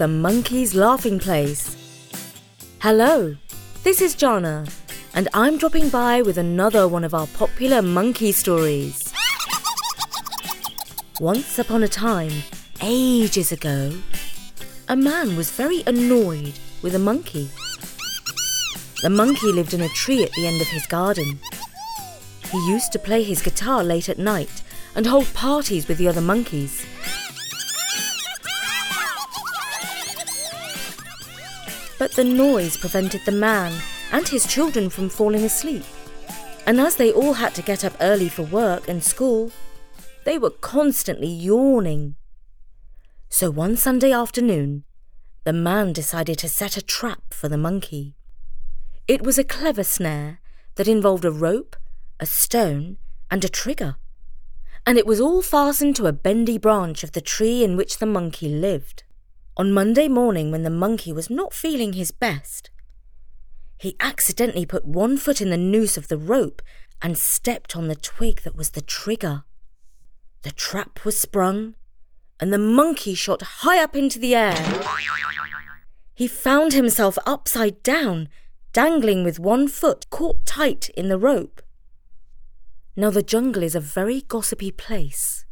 the Monkey's Laughing Place. Hello, this is Jana, and I'm dropping by with another one of our popular monkey stories. Once upon a time, ages ago, a man was very annoyed with a monkey. The monkey lived in a tree at the end of his garden. He used to play his guitar late at night and hold parties with the other monkeys. But the noise prevented the man and his children from falling asleep. And as they all had to get up early for work and school, they were constantly yawning. So one Sunday afternoon, the man decided to set a trap for the monkey. It was a clever snare that involved a rope, a stone, and a trigger. And it was all fastened to a bendy branch of the tree in which the monkey lived. On Monday morning, when the monkey was not feeling his best, he accidentally put one foot in the noose of the rope and stepped on the twig that was the trigger. The trap was sprung, and the monkey shot high up into the air. He found himself upside down, dangling with one foot caught tight in the rope. Now, the jungle is a very gossipy place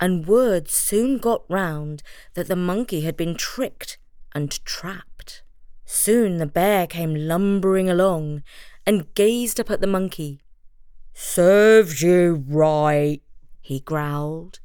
and word soon got round that the monkey had been tricked and trapped. Soon the bear came lumbering along and gazed up at the monkey. Serves you right, he growled.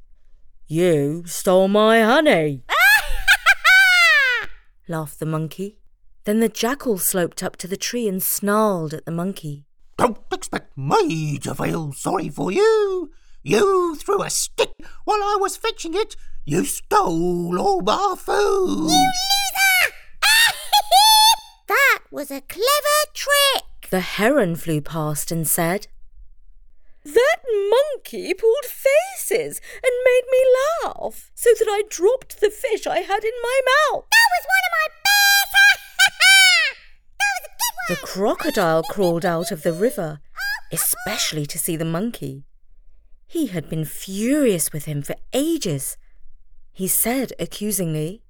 You stole my honey. laughed the monkey. Then the jackal sloped up to the tree and snarled at the monkey. Don't expect me to feel sorry for you. You threw a stick while I was fetching it. You stole all my food. You loser! that was a clever trick. The heron flew past and said, That monkey pulled faces and made me laugh so that I dropped the fish I had in my mouth. That was one of my best. that was a good one. The crocodile crawled out of the river, especially to see the monkey. He had been furious with him for ages. He said accusingly,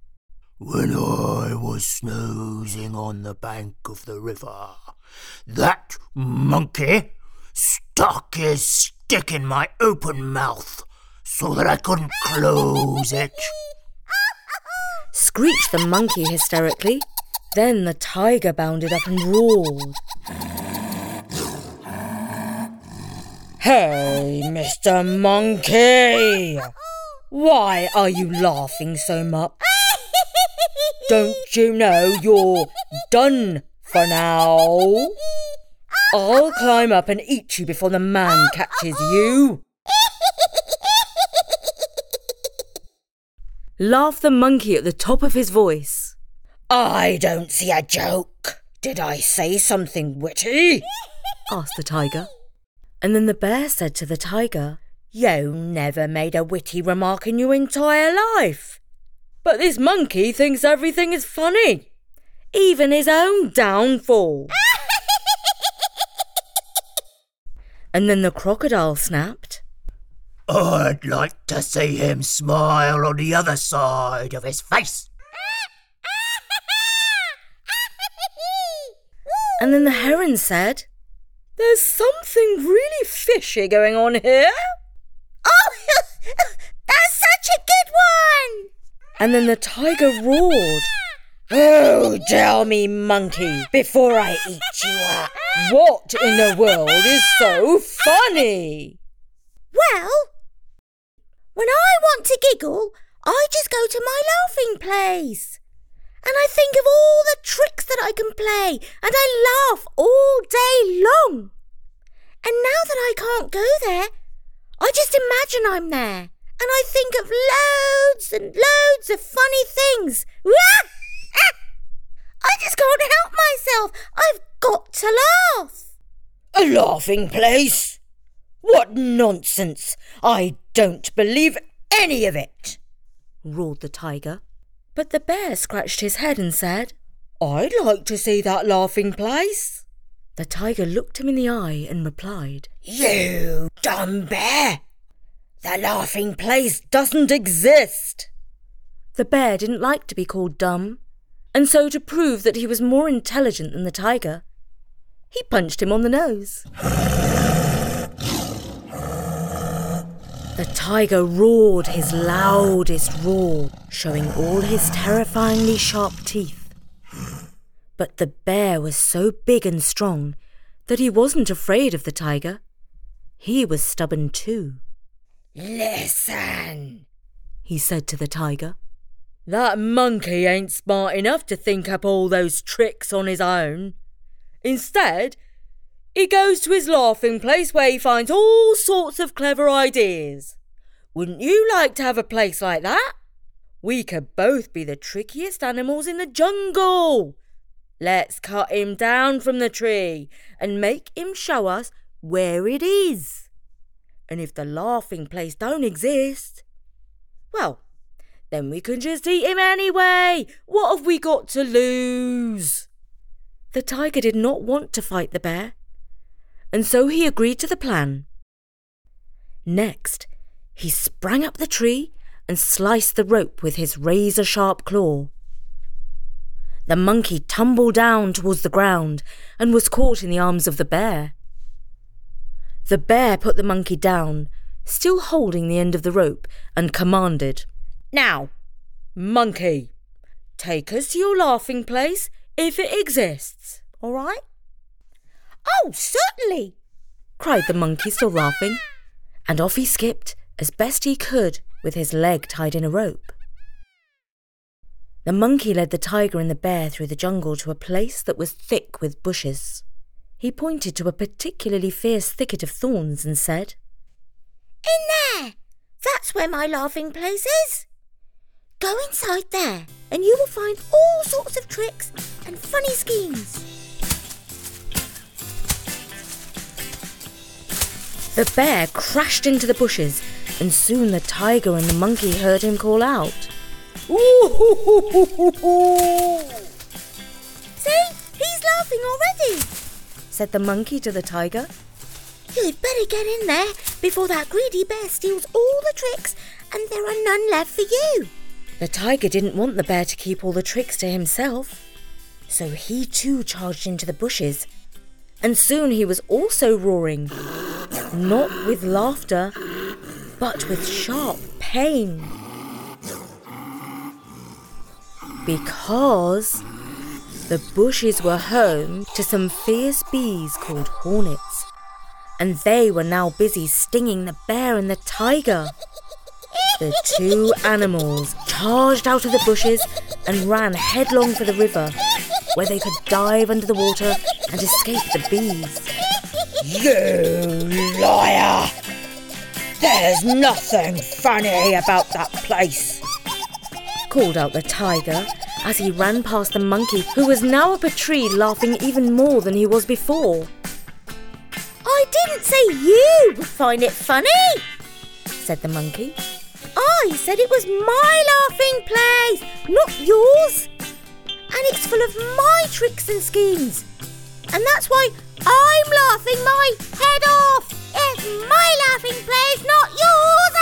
When I was snoozing on the bank of the river, that monkey stuck his stick in my open mouth so that I couldn't close it. Screeched the monkey hysterically. Then the tiger bounded up and roared. Hey, Mr. Monkey! Why are you laughing so much? Don't you know you're done for now? I'll climb up and eat you before the man catches you. Laughed the monkey at the top of his voice. I don't see a joke. Did I say something witty? asked the tiger. And then the bear said to the tiger, You never made a witty remark in your entire life. But this monkey thinks everything is funny, even his own downfall. and then the crocodile snapped, I'd like to see him smile on the other side of his face. and then the heron said, there's something really fishy going on here. Oh, that's such a good one! And then the tiger roared. Oh, tell me, monkey, before I eat you up. What in the world is so funny? Well, when I want to giggle, I just go to my laughing place. And I think of all the tricks that I can play, and I laugh all day long. Now that I can't go there, I just imagine I'm there, and I think of loads and loads of funny things. I just can't help myself. I've got to laugh. A laughing place? What nonsense! I don't believe any of it, roared the tiger. But the bear scratched his head and said, I'd like to see that laughing place. The tiger looked him in the eye and replied, You dumb bear! The laughing place doesn't exist. The bear didn't like to be called dumb, and so to prove that he was more intelligent than the tiger, he punched him on the nose. The tiger roared his loudest roar, showing all his terrifyingly sharp teeth. But the bear was so big and strong that he wasn't afraid of the tiger. He was stubborn too. Listen, he said to the tiger. That monkey ain't smart enough to think up all those tricks on his own. Instead, he goes to his laughing place where he finds all sorts of clever ideas. Wouldn't you like to have a place like that? We could both be the trickiest animals in the jungle. Let's cut him down from the tree and make him show us where it is. And if the laughing place don't exist, well, then we can just eat him anyway. What have we got to lose? The tiger did not want to fight the bear, and so he agreed to the plan. Next, he sprang up the tree and sliced the rope with his razor sharp claw. The monkey tumbled down towards the ground and was caught in the arms of the bear. The bear put the monkey down, still holding the end of the rope, and commanded, Now, monkey, take us to your laughing place if it exists, all right? Oh, certainly, cried the monkey, still laughing, and off he skipped as best he could with his leg tied in a rope. The monkey led the tiger and the bear through the jungle to a place that was thick with bushes. He pointed to a particularly fierce thicket of thorns and said, In there! That's where my laughing place is. Go inside there, and you will find all sorts of tricks and funny schemes. The bear crashed into the bushes, and soon the tiger and the monkey heard him call out. See, he's laughing already, said the monkey to the tiger. You'd better get in there before that greedy bear steals all the tricks and there are none left for you. The tiger didn't want the bear to keep all the tricks to himself, so he too charged into the bushes. And soon he was also roaring, not with laughter, but with sharp pain. Because the bushes were home to some fierce bees called hornets, and they were now busy stinging the bear and the tiger. The two animals charged out of the bushes and ran headlong for the river, where they could dive under the water and escape the bees. You liar! There's nothing funny about that place, called out the tiger as he ran past the monkey, who was now up a tree laughing even more than he was before. I didn't say you would find it funny, said the monkey. I said it was my laughing place, not yours. And it's full of my tricks and schemes. And that's why I'm laughing my head off. It's my laughing place, not yours.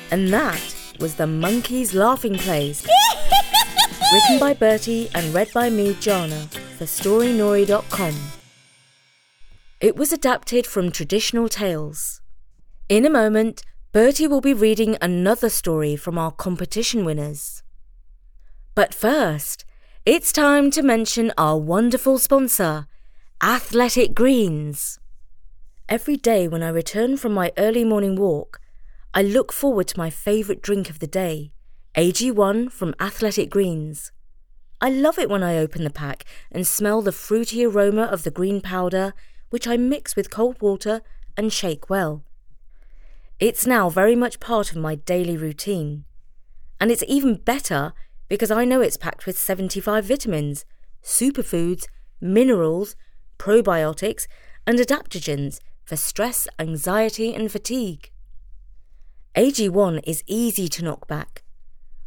and that was The Monkey's Laughing Place. written by Bertie and read by me, Jana, for Storynory.com. It was adapted from traditional tales. In a moment, Bertie will be reading another story from our competition winners. But first, it's time to mention our wonderful sponsor, Athletic Greens. Every day when I return from my early morning walk, I look forward to my favourite drink of the day, AG1 from Athletic Greens. I love it when I open the pack and smell the fruity aroma of the green powder, which I mix with cold water and shake well. It's now very much part of my daily routine. And it's even better because I know it's packed with 75 vitamins, superfoods, minerals, probiotics, and adaptogens for stress, anxiety, and fatigue. AG1 is easy to knock back.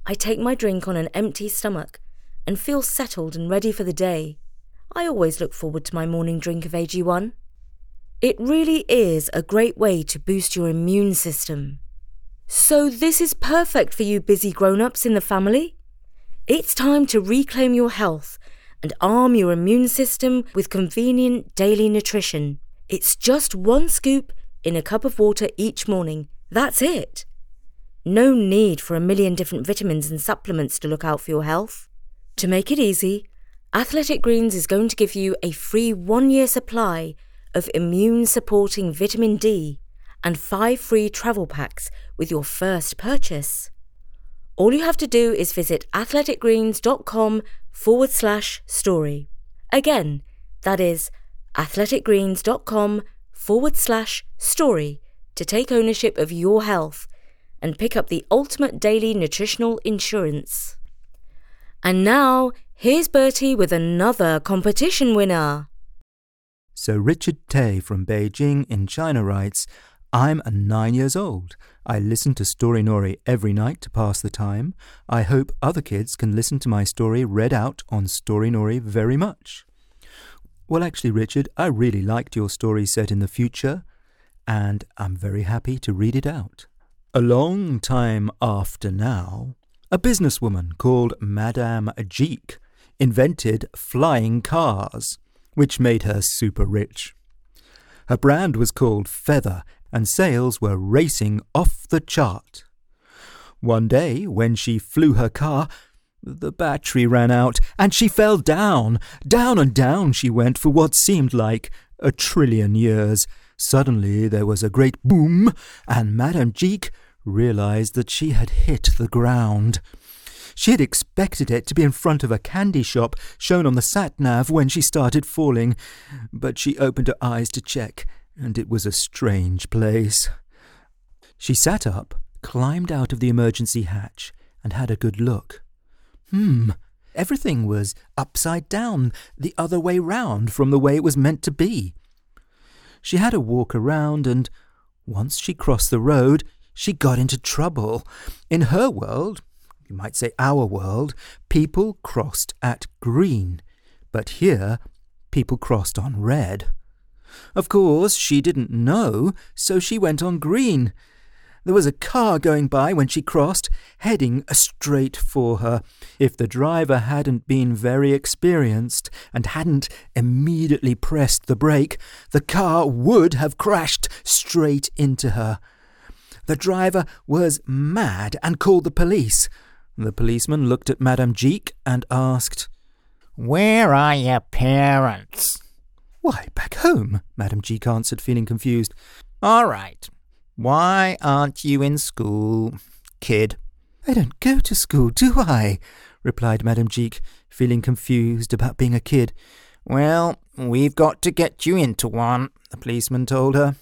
I take my drink on an empty stomach and feel settled and ready for the day. I always look forward to my morning drink of AG1. It really is a great way to boost your immune system. So, this is perfect for you busy grown ups in the family. It's time to reclaim your health and arm your immune system with convenient daily nutrition. It's just one scoop in a cup of water each morning. That's it. No need for a million different vitamins and supplements to look out for your health. To make it easy, Athletic Greens is going to give you a free one year supply of immune supporting vitamin D and five free travel packs with your first purchase. All you have to do is visit athleticgreens.com forward slash story. Again, that is athleticgreens.com forward slash story to take ownership of your health and pick up the ultimate daily nutritional insurance. And now, here's Bertie with another competition winner. So Richard Tay from Beijing in China writes, I'm nine years old. I listen to Storynory every night to pass the time. I hope other kids can listen to my story read out on Storynory very much. Well, actually, Richard, I really liked your story set in the future, and I'm very happy to read it out. A long time after now, a businesswoman called Madame Jeek invented flying cars, which made her super rich. Her brand was called Feather, and sales were racing off the chart. One day, when she flew her car, the battery ran out, and she fell down. Down and down she went for what seemed like a trillion years. Suddenly there was a great boom, and Madame Jeek realized that she had hit the ground. She had expected it to be in front of a candy shop shown on the sat nav when she started falling, but she opened her eyes to check, and it was a strange place. She sat up, climbed out of the emergency hatch, and had a good look. Hmm, everything was upside down, the other way round from the way it was meant to be. She had a walk around, and once she crossed the road, she got into trouble. In her world, you might say our world, people crossed at green, but here people crossed on red. Of course, she didn't know, so she went on green. There was a car going by when she crossed, heading straight for her. If the driver hadn't been very experienced and hadn't immediately pressed the brake, the car would have crashed straight into her. The driver was mad and called the police. The policeman looked at Madame Jeek and asked, Where are your parents? Why, back home, Madame Jeek answered, feeling confused. All right. Why aren't you in school, kid? I don't go to school, do I? replied Madame Jeek, feeling confused about being a kid. Well, we've got to get you into one, the policeman told her.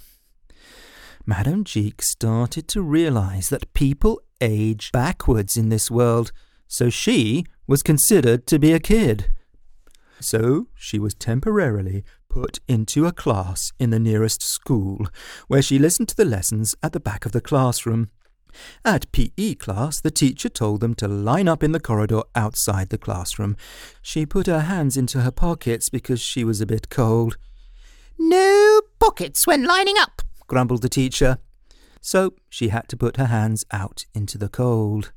Madame Jeek started to realize that people age backwards in this world, so she was considered to be a kid. So she was temporarily put into a class in the nearest school, where she listened to the lessons at the back of the classroom. At PE class, the teacher told them to line up in the corridor outside the classroom. She put her hands into her pockets because she was a bit cold. No pockets when lining up, grumbled the teacher. So she had to put her hands out into the cold.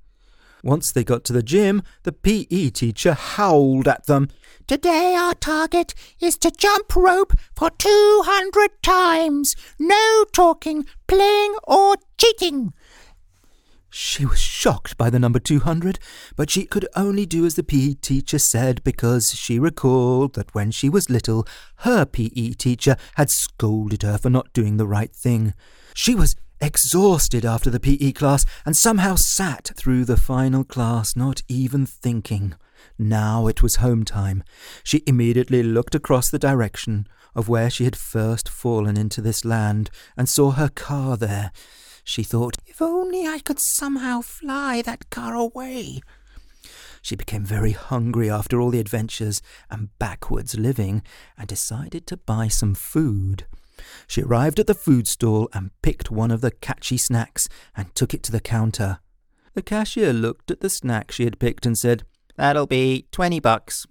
Once they got to the gym, the PE teacher howled at them. Today our target is to jump rope for 200 times. No talking, playing, or cheating. She was shocked by the number 200, but she could only do as the PE teacher said because she recalled that when she was little, her PE teacher had scolded her for not doing the right thing. She was exhausted after the PE class and somehow sat through the final class not even thinking. Now it was home time. She immediately looked across the direction of where she had first fallen into this land and saw her car there. She thought, if only I could somehow fly that car away. She became very hungry after all the adventures and backwards living and decided to buy some food. She arrived at the food stall and picked one of the catchy snacks and took it to the counter. The cashier looked at the snack she had picked and said, That'll be twenty bucks.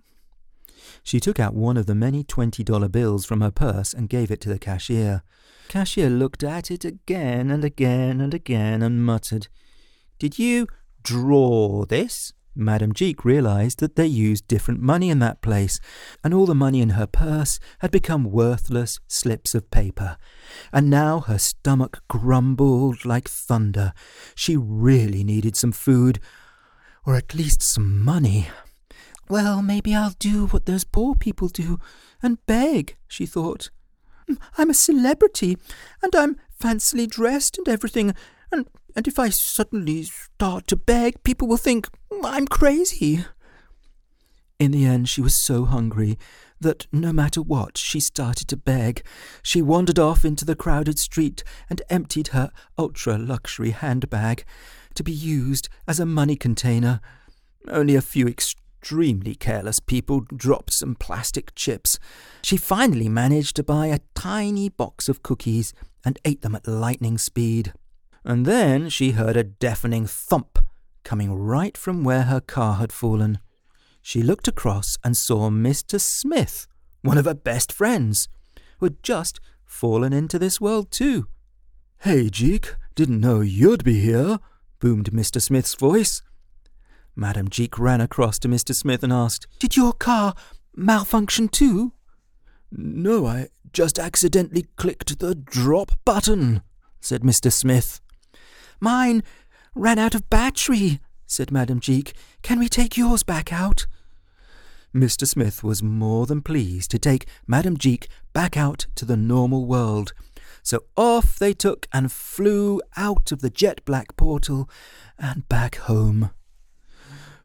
She took out one of the many $20 bills from her purse and gave it to the cashier. Cashier looked at it again and again and again and muttered, Did you draw this? Madame Jeek realized that they used different money in that place, and all the money in her purse had become worthless slips of paper. And now her stomach grumbled like thunder. She really needed some food, or at least some money. Well, maybe I'll do what those poor people do and beg, she thought. Hmm, I'm a celebrity, and I'm fancily dressed and everything, and and if I suddenly start to beg, people will think I'm crazy. In the end, she was so hungry that no matter what, she started to beg. She wandered off into the crowded street and emptied her ultra luxury handbag to be used as a money container. Only a few extremely careless people dropped some plastic chips. She finally managed to buy a tiny box of cookies and ate them at lightning speed. And then she heard a deafening thump coming right from where her car had fallen. She looked across and saw Mr. Smith, one of her best friends, who had just fallen into this world too. Hey, Jeek, didn't know you'd be here, boomed Mr. Smith's voice. Madame Jeek ran across to Mr. Smith and asked, Did your car malfunction too? No, I just accidentally clicked the drop button, said Mr. Smith. Mine ran out of battery, said Madame Jeek. Can we take yours back out? Mr. Smith was more than pleased to take Madame Jeek back out to the normal world. So off they took and flew out of the jet black portal and back home.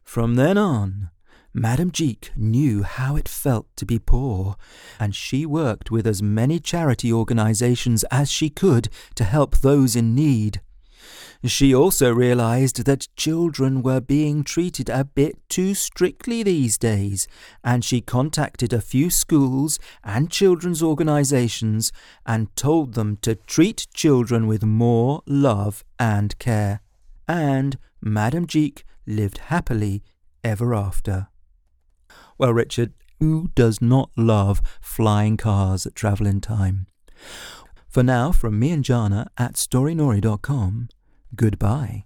From then on, Madame Jeek knew how it felt to be poor, and she worked with as many charity organizations as she could to help those in need. She also realized that children were being treated a bit too strictly these days, and she contacted a few schools and children's organizations and told them to treat children with more love and care. And Madame Jeek lived happily ever after. Well, Richard, who does not love flying cars that travel in time? For now, from me and Jana at storynory.com, Goodbye.